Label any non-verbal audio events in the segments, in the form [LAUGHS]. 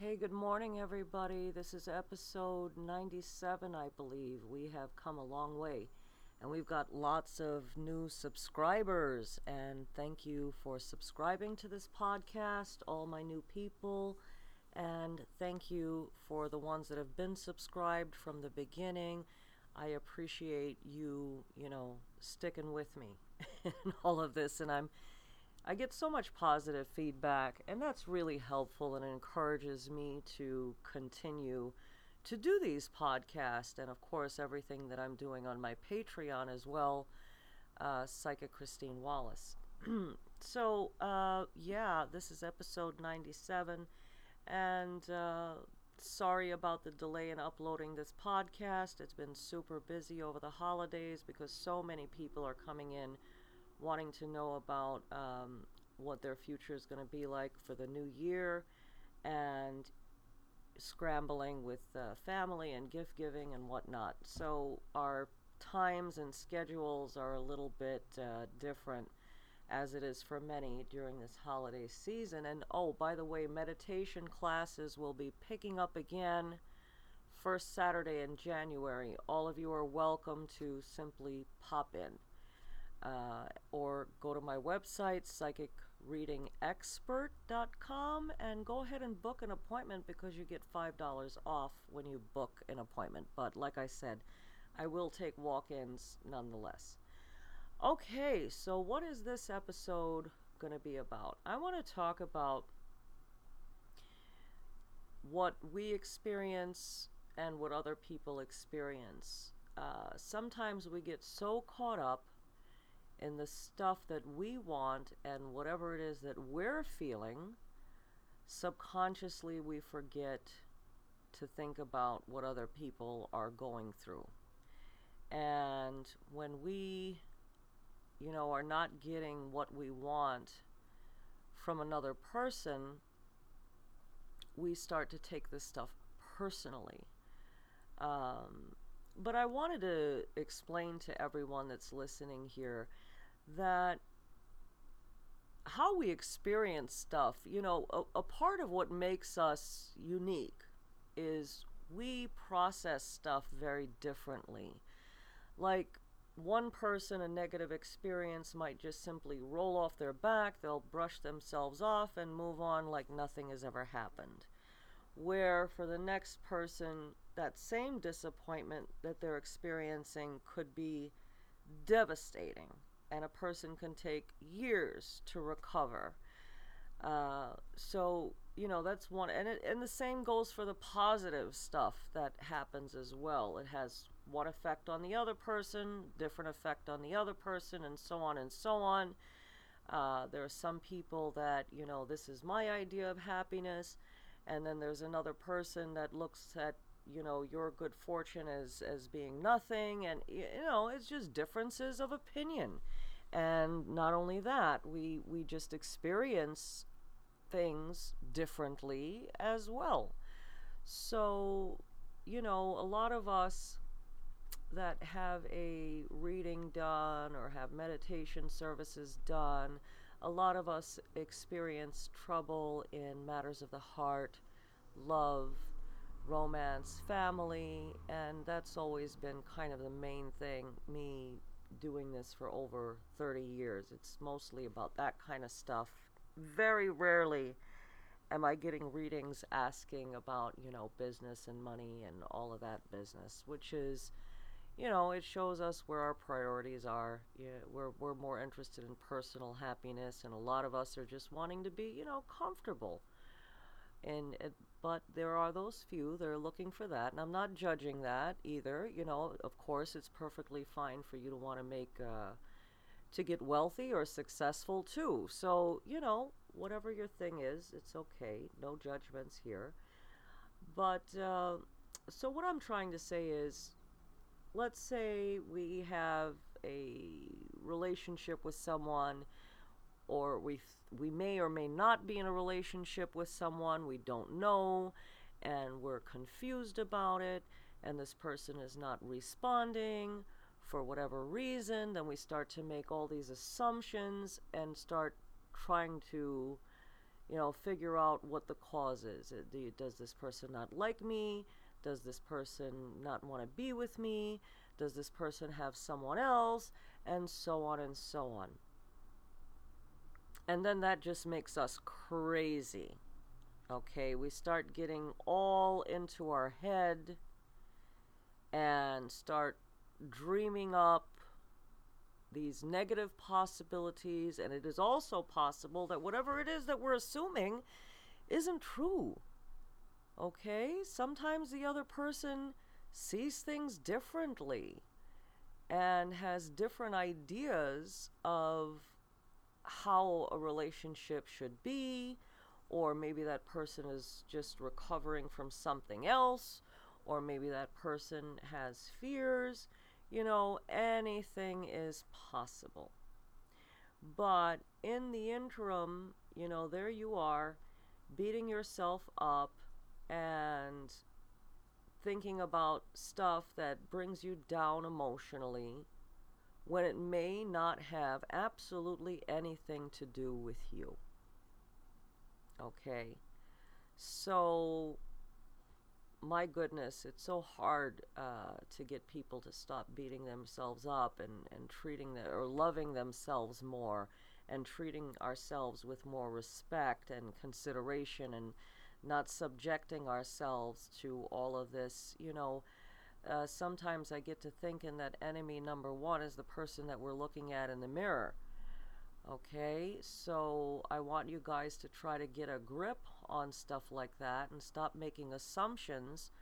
Hey, good morning, everybody. This is episode 97, I believe. We have come a long way and we've got lots of new subscribers. And thank you for subscribing to this podcast, all my new people. And thank you for the ones that have been subscribed from the beginning. I appreciate you, you know, sticking with me [LAUGHS] in all of this. And I'm I get so much positive feedback, and that's really helpful and encourages me to continue to do these podcasts and, of course, everything that I'm doing on my Patreon as well, uh, Psychic Christine Wallace. [CLEARS THROAT] so, uh, yeah, this is episode 97, and uh, sorry about the delay in uploading this podcast. It's been super busy over the holidays because so many people are coming in wanting to know about um, what their future is going to be like for the new year and scrambling with uh, family and gift giving and whatnot. So our times and schedules are a little bit uh, different as it is for many during this holiday season. And oh, by the way, meditation classes will be picking up again first Saturday in January. All of you are welcome to simply pop in uh, or go to my website, psychicreadingexpert.com, and go ahead and book an appointment because you get $5 off when you book an appointment. But like I said, I will take walk ins nonetheless. Okay, so what is this episode going to be about? I want to talk about what we experience and what other people experience. Uh, sometimes we get so caught up in the stuff that we want and whatever it is that we're feeling, subconsciously we forget to think about what other people are going through. And when we, you know, are not getting what we want from another person, we start to take this stuff personally. Um, but I wanted to explain to everyone that's listening here that how we experience stuff, you know, a, a, part of what makes us unique is we process stuff very differently. Like one person, a negative experience might just simply roll off their back, they'll brush themselves off and move on like nothing has ever happened. Where for the next person, that same disappointment that they're experiencing could be devastating and a person can take years to recover. Uh, so you know that's one, and it, and the same goes for the positive stuff that happens as well. It has one effect on the other person, different effect on the other person, and so on and so on. Uh, there are some people that you know this is my idea of happiness, and then there's another person that looks at you know your good fortune as as being nothing and you know it's just differences of opinion. And not only that we we just experience things differently as well. So you know a lot of us that have a reading done or have meditation services done a lot of us experience trouble in matters of the heart love romance, family, and that's always been kind of the main thing. Me doing this for over 30 years, it's mostly about that kind of stuff. Very rarely am I getting readings asking about, you know, business and money and all of that business, which is, you know, it shows us where our priorities are. Yeah, we're, we're more interested in personal happiness, and a lot of us are just wanting to be, you know, comfortable. And it, but there are those few that are looking for that, and I'm not judging that either. You know, of course, it's perfectly fine for you to want to make, uh, to get wealthy or successful too. So, you know, whatever your thing is, it's okay. No judgments here. But, uh, so what I'm trying to say is, let's say we have a relationship with someone or we we may or may not be in a relationship with someone we don't know and we're confused about it and this person is not responding for whatever reason then we start to make all these assumptions and start trying to you know, figure out what the cause is. Does this person not like me? Does this person not want to be with me? Does this person have someone else? And so on and so on. And then that just makes us crazy. Okay, we start getting all into our head and start dreaming up these negative possibilities, and it is also possible that whatever it is that we're assuming isn't true. Okay? Sometimes the other person sees things differently and has different ideas of how a relationship should be, or maybe that person is just recovering from something else, or maybe that person has fears you know, anything is possible. But in the interim, you know, there you are, beating yourself up and thinking about stuff that brings you down emotionally when it may not have absolutely anything to do with you. Okay? So my goodness, it's so hard uh, to get people to stop beating themselves up and, and treating them or loving themselves more and treating ourselves with more respect and consideration and not subjecting ourselves to all of this. You know, uh, sometimes I get to thinking that enemy number one is the person that we're looking at in the mirror. Okay, so I want you guys to try to get a grip on stuff like that and stop making assumptions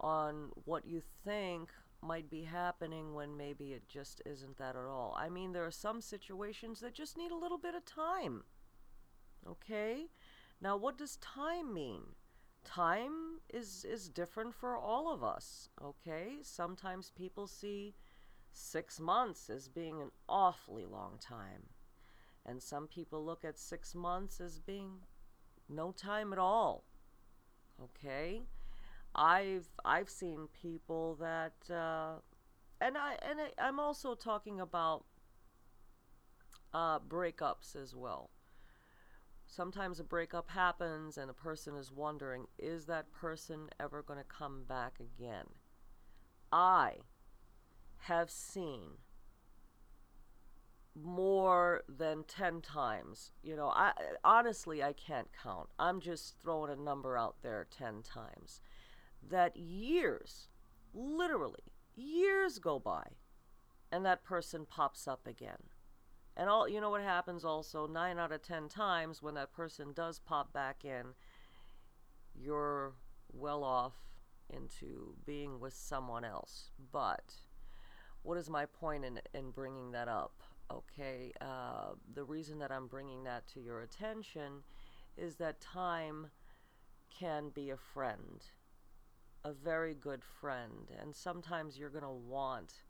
on what you think might be happening when maybe it just isn't that at all. I mean, there are some situations that just need a little bit of time. Okay? Now, what does time mean? Time is is different for all of us, okay? Sometimes people see 6 months as being an awfully long time. And some people look at 6 months as being no time at all. Okay? I've I've seen people that uh, and I and I, I'm also talking about uh, breakups as well. Sometimes a breakup happens and a person is wondering, is that person ever going to come back again? I have seen more than 10 times. You know, I honestly I can't count. I'm just throwing a number out there 10 times. That years, literally years go by and that person pops up again. And all you know what happens also 9 out of 10 times when that person does pop back in, you're well off into being with someone else. But what is my point in in bringing that up? Okay, uh, the reason that I'm bringing that to your attention is that time can be a friend, a very good friend, and sometimes you're to want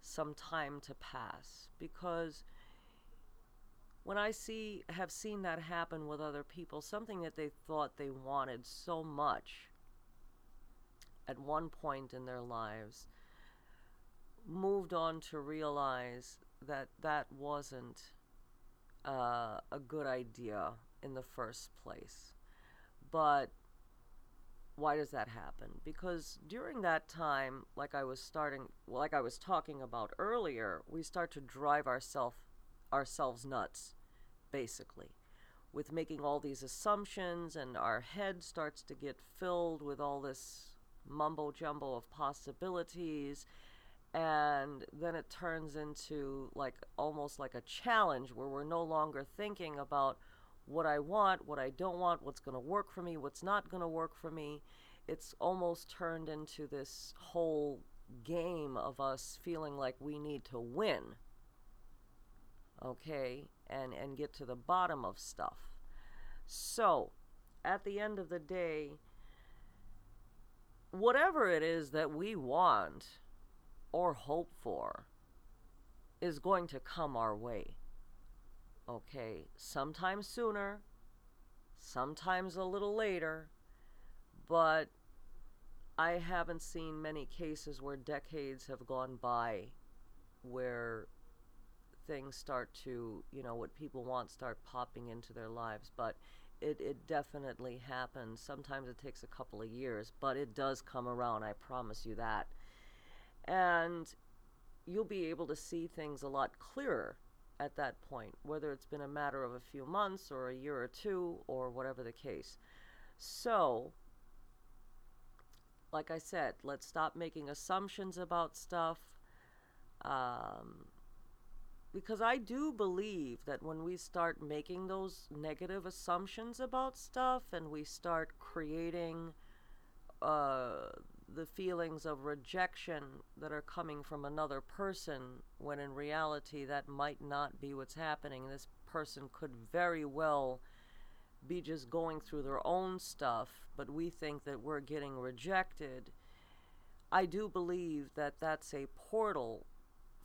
some time to pass because when I see have seen that happen with other people, something that they thought they wanted so much at one point in their lives moved on to realize that that wasn't uh, a good idea in the first place. But why does that happen? Because during that time, like I was starting, like I was talking about earlier, we start to drive ourself, ourselves nuts, basically, with making all these assumptions, and our head starts to get filled with all this mumbo jumbo of possibilities and then it turns into like almost like a challenge where we're no longer thinking about what I want, what I don't want, what's going to work for me, what's not going to work for me. It's almost turned into this whole game of us feeling like we need to win. Okay? And and get to the bottom of stuff. So, at the end of the day, whatever it is that we want, or hope for is going to come our way. Okay, sometimes sooner, sometimes a little later, but I haven't seen many cases where decades have gone by where things start to, you know, what people want start popping into their lives. But it, it definitely happens. Sometimes it takes a couple of years, but it does come around, I promise you that. And you'll be able to see things a lot clearer at that point, whether it's been a matter of a few months or a year or two or whatever the case. So, like I said, let's stop making assumptions about stuff. Um, because I do believe that when we start making those negative assumptions about stuff and we start creating uh, the feelings of rejection that are coming from another person, when in reality that might not be what's happening, this person could very well be just going through their own stuff, but we think that we're getting rejected. I do believe that that's a portal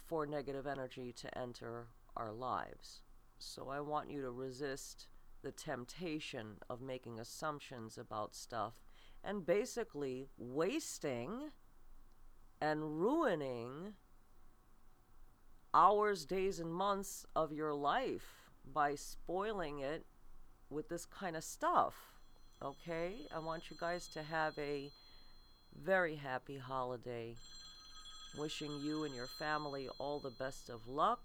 for negative energy to enter our lives. So I want you to resist the temptation of making assumptions about stuff and basically wasting and ruining hours, days, and months of your life by spoiling it with this kind of stuff. Okay? I want you guys to have a very happy holiday. Wishing you and your family all the best of luck,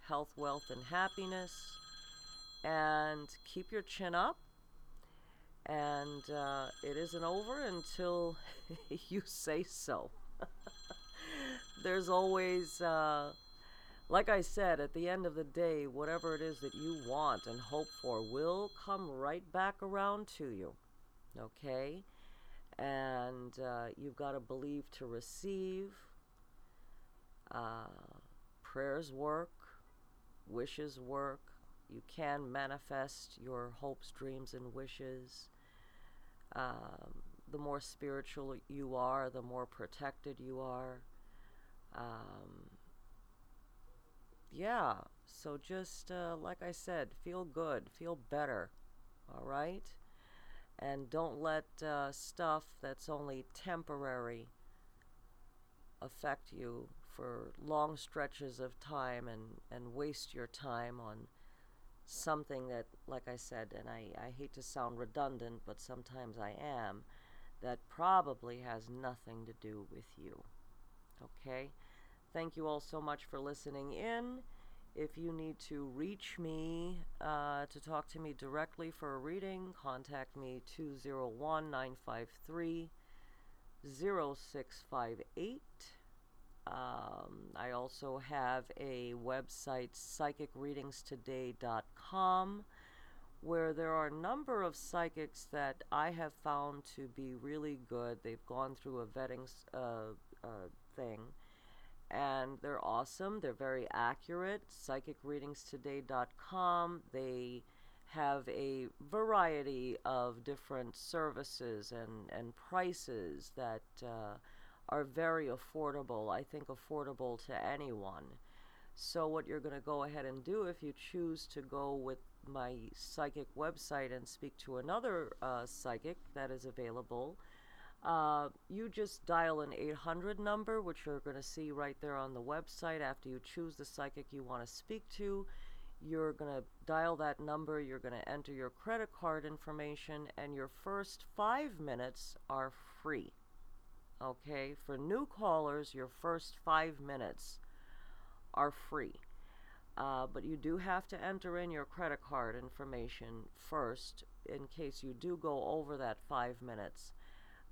health, wealth, and happiness. And keep your chin up. And uh, it isn't over until [LAUGHS] you say so. [LAUGHS] There's always, uh, like I said, at the end of the day, whatever it is that you want and hope for will come right back around to you. Okay? And uh, you've got to believe to receive. Uh, prayers work, wishes work. You can manifest your hopes, dreams, and wishes. Um, the more spiritual you are, the more protected you are. Um, yeah, so just uh, like I said, feel good, feel better. All right? And don't let uh, stuff that's only temporary affect you for long stretches of time and, and waste your time on something that, like I said, and I, I hate to sound redundant, but sometimes I am, that probably has nothing to do with you. Okay? Thank you all so much for listening in. If you need to reach me uh, to talk to me directly for a reading, contact me 201 953 0658. Um, I also have a website, psychicreadingstoday.com, where there are a number of psychics that I have found to be really good. They've gone through a vetting uh, uh, thing and they're awesome. They're very accurate. PsychicReadingstoday.com. They have a variety of different services and, and prices that uh, are very affordable. I think affordable to anyone. So, what you're going to go ahead and do if you choose to go with my psychic website and speak to another uh, psychic that is available uh, you just dial an 800 number, which you're going to see right there on the website after you choose the psychic you want to speak to. You're going to dial that number, you're going to enter your credit card information, and your first five minutes are free. Okay, for new callers, your first five minutes are free. Uh, but you do have to enter in your credit card information first in case you do go over that five minutes.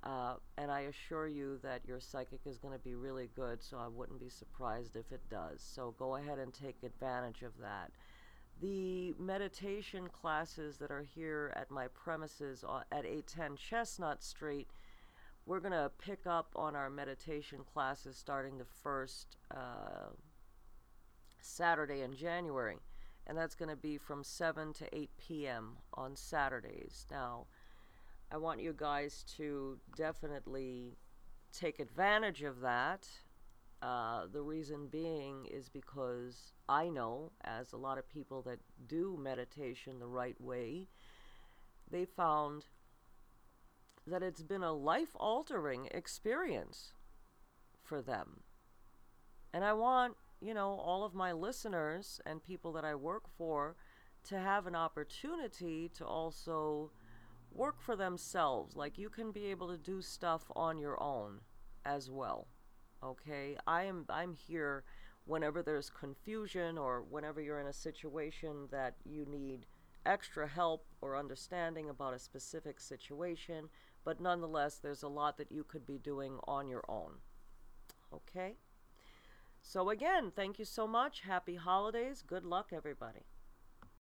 Uh, and I assure you that your psychic is going to be really good, so I wouldn't be surprised if it does. So go ahead and take advantage of that. The meditation classes that are here at my premises at 810 Chestnut Street, we're going to pick up on our meditation classes starting the first uh, Saturday in January. And that's going to be from 7 to 8 p.m. on Saturdays. Now, I want you guys to definitely take advantage of that. Uh, the reason being is because I know, as a lot of people that do meditation the right way, they found that it's been a life altering experience for them. And I want, you know, all of my listeners and people that I work for to have an opportunity to also work for themselves. Like you can be able to do stuff on your own as well. Okay? I am I'm here whenever there's confusion or whenever you're in a situation that you need extra help or understanding about a specific situation, but nonetheless there's a lot that you could be doing on your own. Okay? So again, thank you so much. Happy holidays. Good luck everybody.